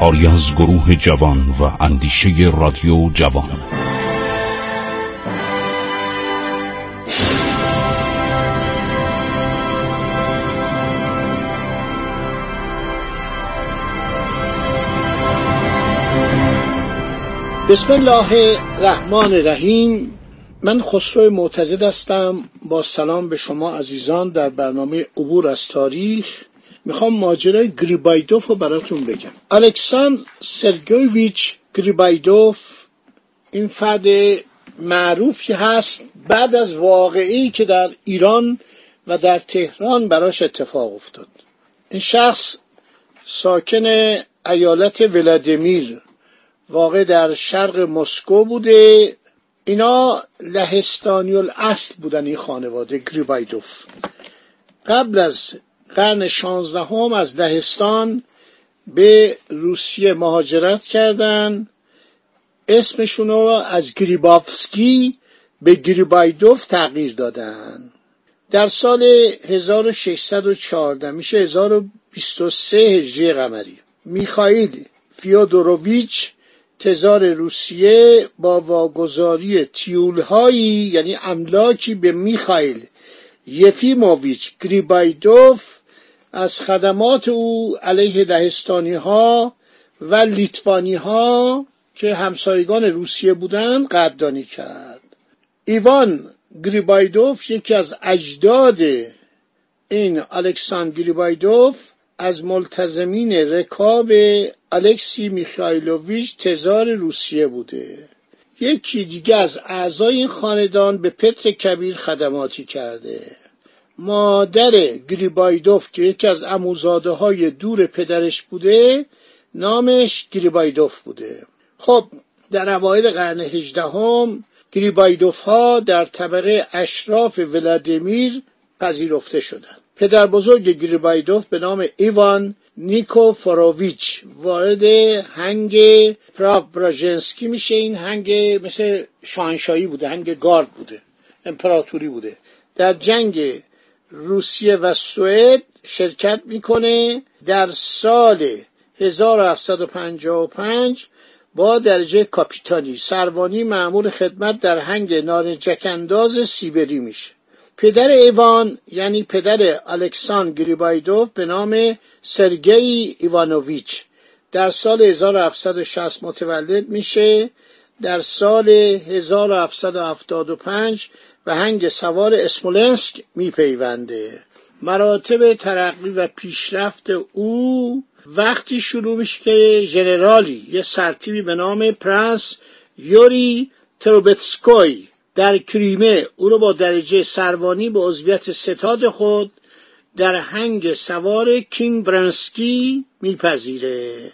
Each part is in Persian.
کاری از گروه جوان و اندیشه رادیو جوان. بسم الله الرحمن الرحیم. من خسرو معتزد هستم. با سلام به شما عزیزان در برنامه عبور از تاریخ. می‌خوام ماجرای گریبایدوف رو براتون بگم. الکساندر سرگویویچ گریبایدوف این فرد معروفی هست بعد از واقعی که در ایران و در تهران براش اتفاق افتاد. این شخص ساکن ایالت ولادیمیر واقع در شرق مسکو بوده. اینا لهستانی الاصل بودن این خانواده گریبایدوف. قبل از قرن شانزدهم از لهستان به روسیه مهاجرت کردن. اسمشون رو از گریبافسکی به گریبایدوف تغییر دادن. در سال 1614 میشه 1023 هجری قمری. میخائیل فیودوروویچ تزار روسیه با واگذاری تیولهایی یعنی املاکی به میخائیل یفیموویچ گریبایدوف از خدمات او علیه لهستانی ها و لیتوانی ها که همسایگان روسیه بودند قدردانی کرد. ایوان گریبایدوف یکی از اجداد این الکساندر گریبایدوف از ملتزمین رکاب الکسی میخایلوویچ تزار روسیه بوده. یکی دیگه از اعضای این خاندان به پتر کبیر خدماتی کرده. مادر گریبایدوف که یکی از اموزاده های دور پدرش بوده نامش گریبایدوف بوده. خب در اوایل قرن هجدهم گریبایدوف ها در طبقه اشراف ولادیمیر پذیرفته شدند. پدر بزرگ گریبایدوف به نام ایوان نیکو فاروویچ وارد هنگ پراو براژنسکی میشه. این هنگ مثل شاهنشاهی بوده هنگ گارد بوده امپراتوری بوده. در جنگ روسیه و سوئد شرکت می‌کنه. در سال 1755 با درجه کاپیتانی. سروانی معمول خدمت در هنگ نارنجکانداز سیبری میشه. پدر ایوان یعنی پدر الکسان گریبایدوف به نام سرگئی ایوانوویچ. در سال 1760 متولد میشه. در سال 1775 و هنگ سوار اسمولنسک میپیونده. مراتب ترقی و پیشرفت او وقتی شروع میشه که ژنرالی یه سرتیبی به نام پرنس یوری تروبتسکوی در کریمه او را با درجه سروانی به عضویت ستاد خود در هنگ سوار کینگ برنسکی میپذیره.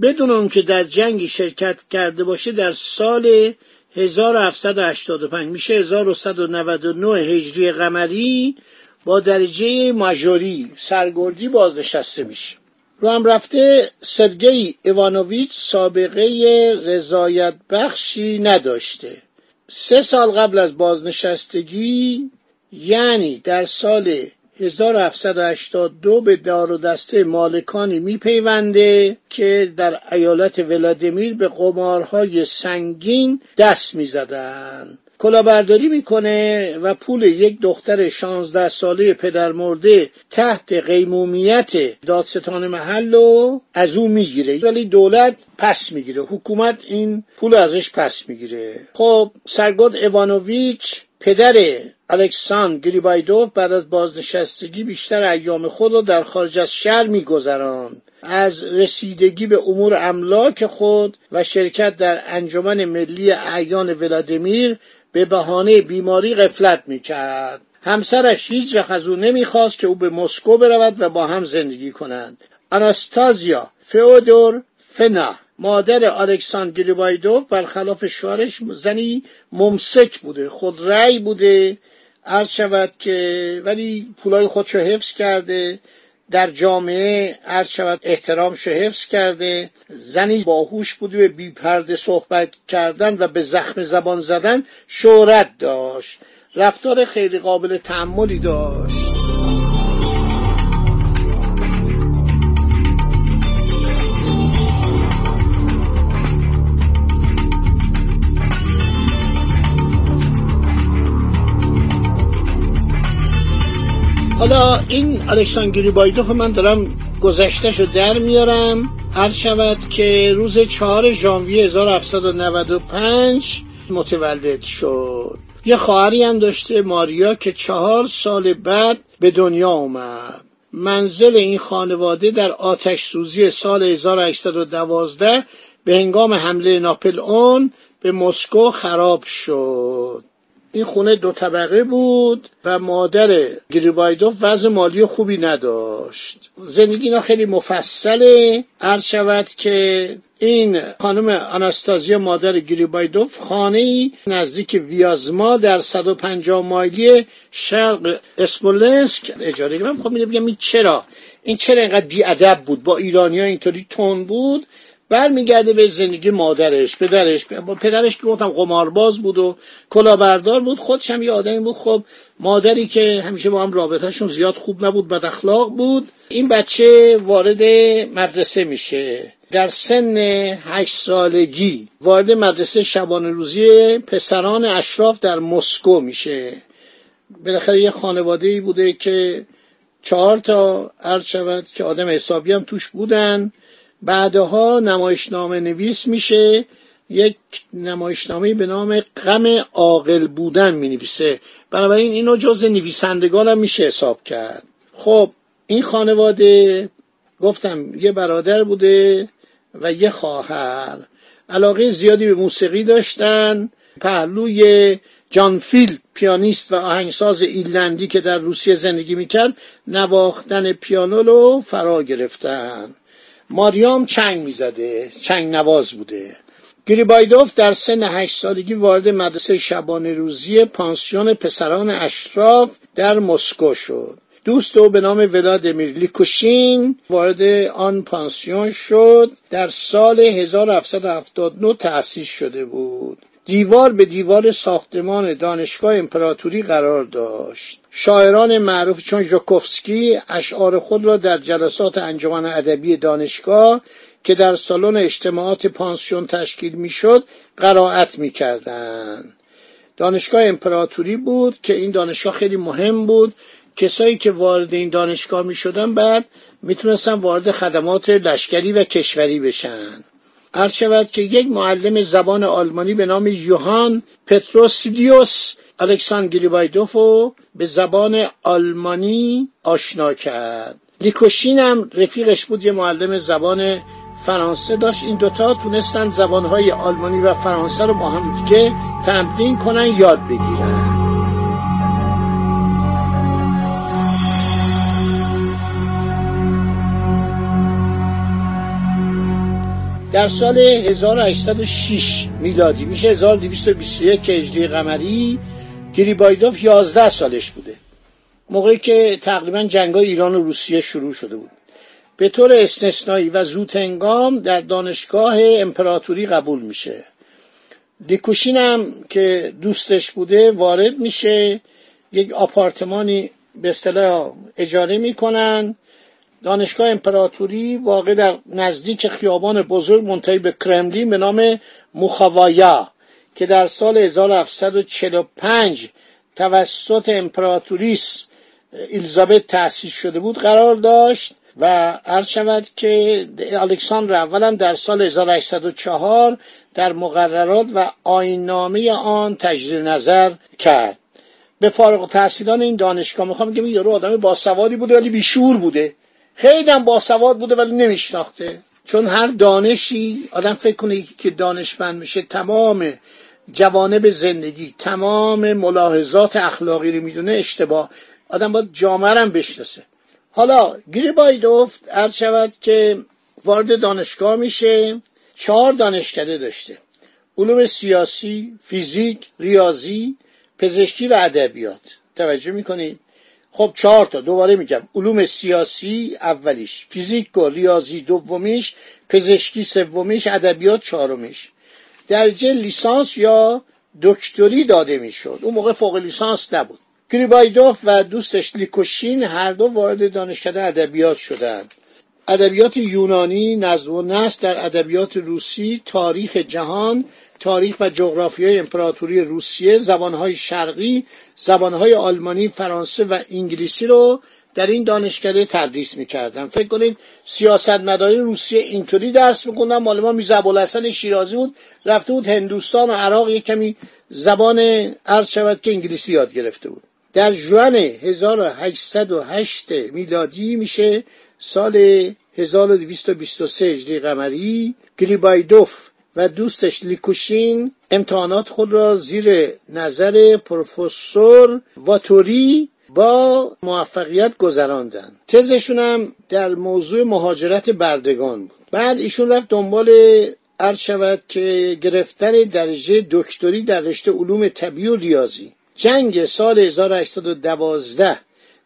بدون که در جنگی شرکت کرده باشه در سال 1785 میشه 1199 هجری قمری با درجه ماژوری سرگردی بازنشسته میشه. رو هم رفته سرگئی ایوانوویچ سابقه رضایت بخشی نداشته. سه سال قبل از بازنشستگی یعنی در سال 1782 به دار و دسته مالکانی میپیونده که در ایالت ولادیمیر به قمارهای سنگین دست می‌زدند کلاهبرداری می‌کنه و پول یک دختر شانزده ساله پدر مرده تحت قیمومیت دادستان محل رو از او می‌گیره. ولی دولت پس می‌گیره. حکومت این پول ازش پس می‌گیره. خب سرگرد ایوانوویچ پدر الکساندر گریبایدوف بعد از بازنشستگی بیشتر ایام خود را در خارج از شهر میگذراند. از رسیدگی به امور املاک خود و شرکت در انجمن ملی اعیان ولادیمیر به بهانه بیماری غفلت می‌کرد. همسرش هیچ وقت از او نمی‌خواست که او به مسکو برود و با هم زندگی کنند. آناستازیا فئودور فنا مادر الکساندر گریبایدوف برخلاف شوهرش زنی ممسک بوده خود رأی بوده عرض شود که ولی پولای خودشو حفظ کرده در جامعه عرض شود احترامش حفظ کرده زنی باهوش بوده به بیپرده صحبت کردن و به زخم زبان زدن شهرت داشت رفتار خیلی قابل تعملی داشت. حالا این الکساندری بایدوف من دارم گذشتش رو در میارم. هر شود که روز 4 ژانویه 1795 متولد شد. یه خواهری هم داشته ماریا که چهار سال بعد به دنیا اومد. منزل این خانواده در آتش سوزی سال 1812 به هنگام حمله ناپل اون به مسکو خراب شد. این خونه دو طبقه بود و مادر گریبایدوف وضع مالی خوبی نداشت. زندگی اینا خیلی مفصله. عرض شود که این خانم آناستازیا مادر گریبایدوف خانه نزدیک ویازما در 150 مایلی شرق اسمولنسک اجاره من خب بگم این چرا؟ این چرا اینقدر بیادب بود؟ با ایرانی اینطوری تون بود؟ برمیگرده به زندگی مادرش پدرش. پدرش که گفتم قمارباز بود و کلاهبردار بود. خودش هم یه آدمی بود. خب مادری که همیشه با هم رابطهشون زیاد خوب نبود بد اخلاق بود. این بچه وارد مدرسه میشه. در سن هشت سالگی وارد مدرسه شبانه روزی پسران اشراف در مسکو میشه. بالاخره یه خانواده بوده که چهار تا عرض شود که آدم حسابی هم توش بودن. بعدها نمایشنامه نویس میشه. یک نمایشنامه به نام غم عاقل بودن می نویسه بنابراین اینو جز نویسندگان هم میشه حساب کرد. خب این خانواده گفتم یه برادر بوده و یه خواهر. علاقه زیادی به موسیقی داشتن. پهلوی جان فیلد پیانیست و آهنگساز ایرلندی که در روسیه زندگی می‌کرد نواختن پیانو رو فرا گرفتن. ماریام چنگ می‌زده چنگ نواز بوده. گریبایدوف در سن هشت سالگی وارد مدرسه شبانه روزی پانسیون پسران اشراف در مسکو شد. دوست او به نام ولادیمیر لیکوشین وارد آن پانسیون شد. در سال 1779 تأسیس شده بود. دیوار به دیوار ساختمان دانشگاه امپراتوری قرار داشت. شاعران معروف چون ژوکوفسکی اشعار خود را در جلسات انجمن ادبی دانشگاه که در سالن اجتماعات پانسیون تشکیل می‌شد قرائت می‌کردند. دانشگاه امپراتوری بود که این دانشگاه خیلی مهم بود. کسایی که وارد این دانشگاه می شدن بعد می‌تونستن وارد خدمات لشکری و کشوری بشن. عرض شود که یک معلم زبان آلمانی به نام یوهان پتروسیدیوس الکساندر گریبایدوف به زبان آلمانی آشنا کرد. لیکوشین هم رفیقش بود یه معلم زبان فرانسه داشت. این دوتا تونستن زبانهای آلمانی و فرانسه رو با هم دیگه تمرین کنن یاد بگیرن. در سال 1806 میلادی میشه 1221 هجری قمری گریبایدوف 11 سالش بوده. موقعی که تقریبا جنگای ایران و روسیه شروع شده بود. به طور استثنایی و زودهنگام در دانشگاه امپراتوری قبول میشه. دیکوشین هم که دوستش بوده وارد میشه. یک آپارتمانی به اصطلاح اجاره می‌کنن. دانشگاه امپراتوری واقع در نزدیک خیابان بزرگ منتهی به کرملین به نام موخاوایا. که در سال 1745 توسط امپراتوریس الیزابت تأسیس شده بود قرار داشت و عرض شود که الکساندر اولا در سال 1804 در مقررات و آینامه آن تجدید نظر کرد. به فارغ تحصیلان این دانشگاه می‌خوام بگم یارو آدم باسوادی بوده ولی بیشور بوده. خیلی هم باسواد بوده ولی نمیشناخته. چون هر دانشی آدم فکر کنه که دانشمند میشه تمام جوانب زندگی تمام ملاحظات اخلاقی رو می‌دونه اشتباه. آدم باید جامعه هم بشناسه. حالا گریبایدوف عرض شود که وارد دانشگاه میشه چهار دانشکده داشته. علوم سیاسی، فیزیک، ریاضی، پزشکی و ادبیات. توجه می‌کنید خب چهار تا. دوباره میگم. علوم سیاسی اولیش. فیزیک و ریاضی دومیش. پزشکی سومیش. ادبیات چهارمیش. درجه لیسانس یا دکتری داده می‌شد. اون موقع فوق لیسانس نبود. گریبایدوف و دوستش لیکوشین هر دو وارد دانشکده ادبیات شدند. ادبیات یونانی نظم و نسل در ادبیات روسی تاریخ جهان تاریخ و جغرافیای امپراتوری روسیه زبانهای شرقی زبانهای آلمانی فرانسه و انگلیسی رو در این دانشکده تدریس می‌کردن فکر کنید سیاستمداری روسیه اینطوری درس می‌کنن مال ما میرزا ابوالحسن شیرازی بود. رفته بود هندوستان و عراق یک کمی زبان عرض شود که انگلیسی یاد گرفته بود. در جوان 1808 میلادی میشه سال 1223 هجری قمری گریبایدوف و دوستش لیکوشین امتحانات خود را زیر نظر پروفسور واتوری با موفقیت گذراندن. تزشون هم در موضوع مهاجرت بردگان بود. بعد ایشون رفت دنبال عرض شود که گرفتن درجه دکتری در رشته علوم طبیعی و ریاضی. جنگ سال 1812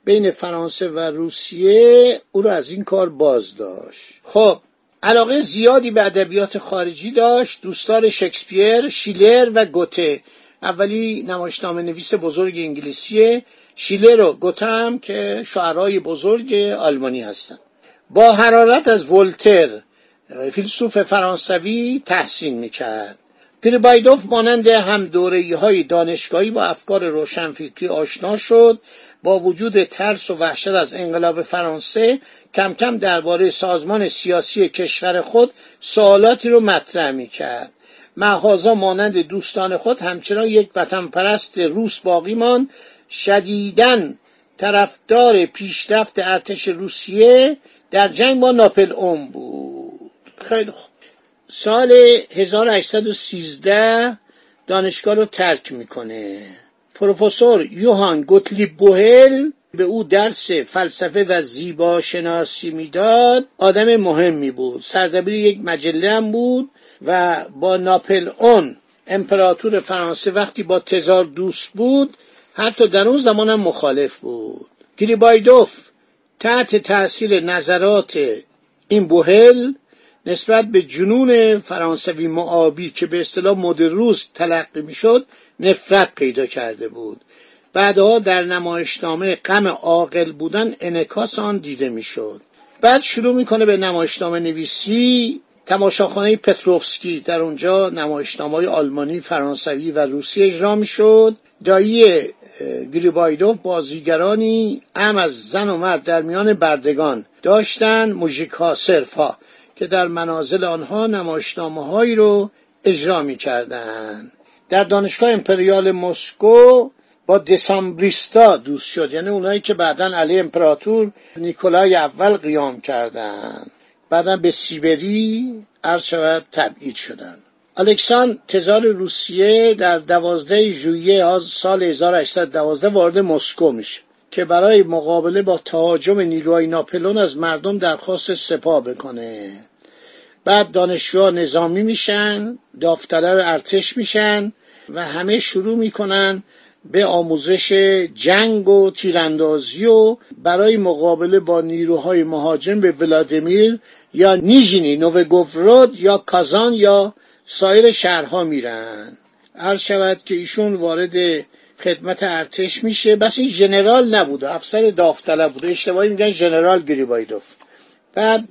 بین فرانسه و روسیه او را از این کار باز داشت. خب علاقه زیادی به ادبیات خارجی داشت دوستان شکسپیر شیلر و گوته. اولی نمایشنامه نویس بزرگ انگلیسیه شیلر و گوته هم که شعرهای بزرگ آلمانی هستند با حرارت از ولتر فیلسوف فرانسوی تحسین می‌کرد. گریبایدوف مانند هم دوره های دانشگاهی با افکار روشنفکری آشنا شد با وجود ترس و وحشت از انقلاب فرانسه کم کم درباره سازمان سیاسی کشور خود سوالاتی رو مطرح می کرد محازا مانند دوستان خود همچنان یک وطن پرست روس باقی ماند. شدیدن طرفدار پیشرفت ارتش روسیه در جنگ با ناپل اون بود. خیلی خوب. سال 1813 دانشگاه رو ترک می‌کنه. پروفسور یوهان گوتلیب بوهل به او درس فلسفه و زیبا شناسی می‌داد. آدم مهمی بود. سردبیر یک مجله هم بود. و با ناپل اون امپراتور فرانسه وقتی با تزار دوست بود حتی در اون زمان هم مخالف بود. گریبایدوف تحت تاثیر نظرات این بوهل نسبت به جنون فرانسوی معابی که به اصطلاح مدروس تلقی می‌شد نفرت پیدا کرده بود. بعدها در نمایشنامه غم عاقل بودن انکاس آن دیده می‌شد. بعد شروع می‌کنه به نمایشنامه نویسی تماشاخانه پتروفسکی در اونجا نمایشنامه آلمانی فرانسوی و روسی اجرا می‌شد دایی گریبایدوف بازیگرانی ام از زن و مرد در میان بردگان داشتن موژیکا سرفا که در منازل آنها نمایشنامه هایی رو اجرا می کردن. در دانشگاه امپریال مسکو با دسامبریستا دوست شد یعنی اونایی که بعدا علی امپراتور نیکولای اول قیام کردند بعدا به سیبری عرض شود تبعید شدند الکسان تزار روسیه در دوازده ژوئیه سال 1812 وارد مسکو میشه که برای مقابله با تهاجم نیروهای ناپلون از مردم درخواست سپاه بکنه. بعد دانشجوها نظامی میشن داوطلب ارتش میشن و همه شروع می‌کنن به آموزش جنگ و تیراندازی و برای مقابله با نیروهای مهاجم به ولادیمیر یا نیژینی نوگوفرود یا کازان یا سایر شهرها میرن. هر شود که ایشون وارد خدمت ارتش میشه. بس این ژنرال نبوده افسر داوطلب بوده. اشتباهی میگن ژنرال گریبایدوف. بعد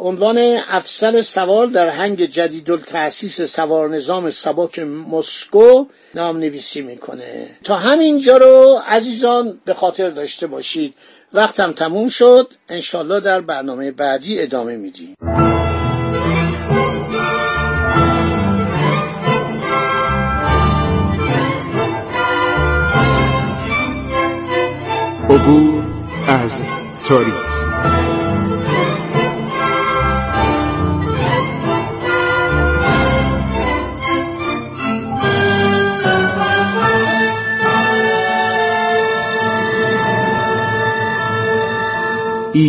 عنوان افسر سوار در هنگ جدید تأسیس سوار نظام سباک مسکو نام نویسی می‌کنه. تا همینجا رو عزیزان به خاطر داشته باشید. وقتم تموم شد. انشالله در برنامه بعدی ادامه میدیم. عبور از تاریخ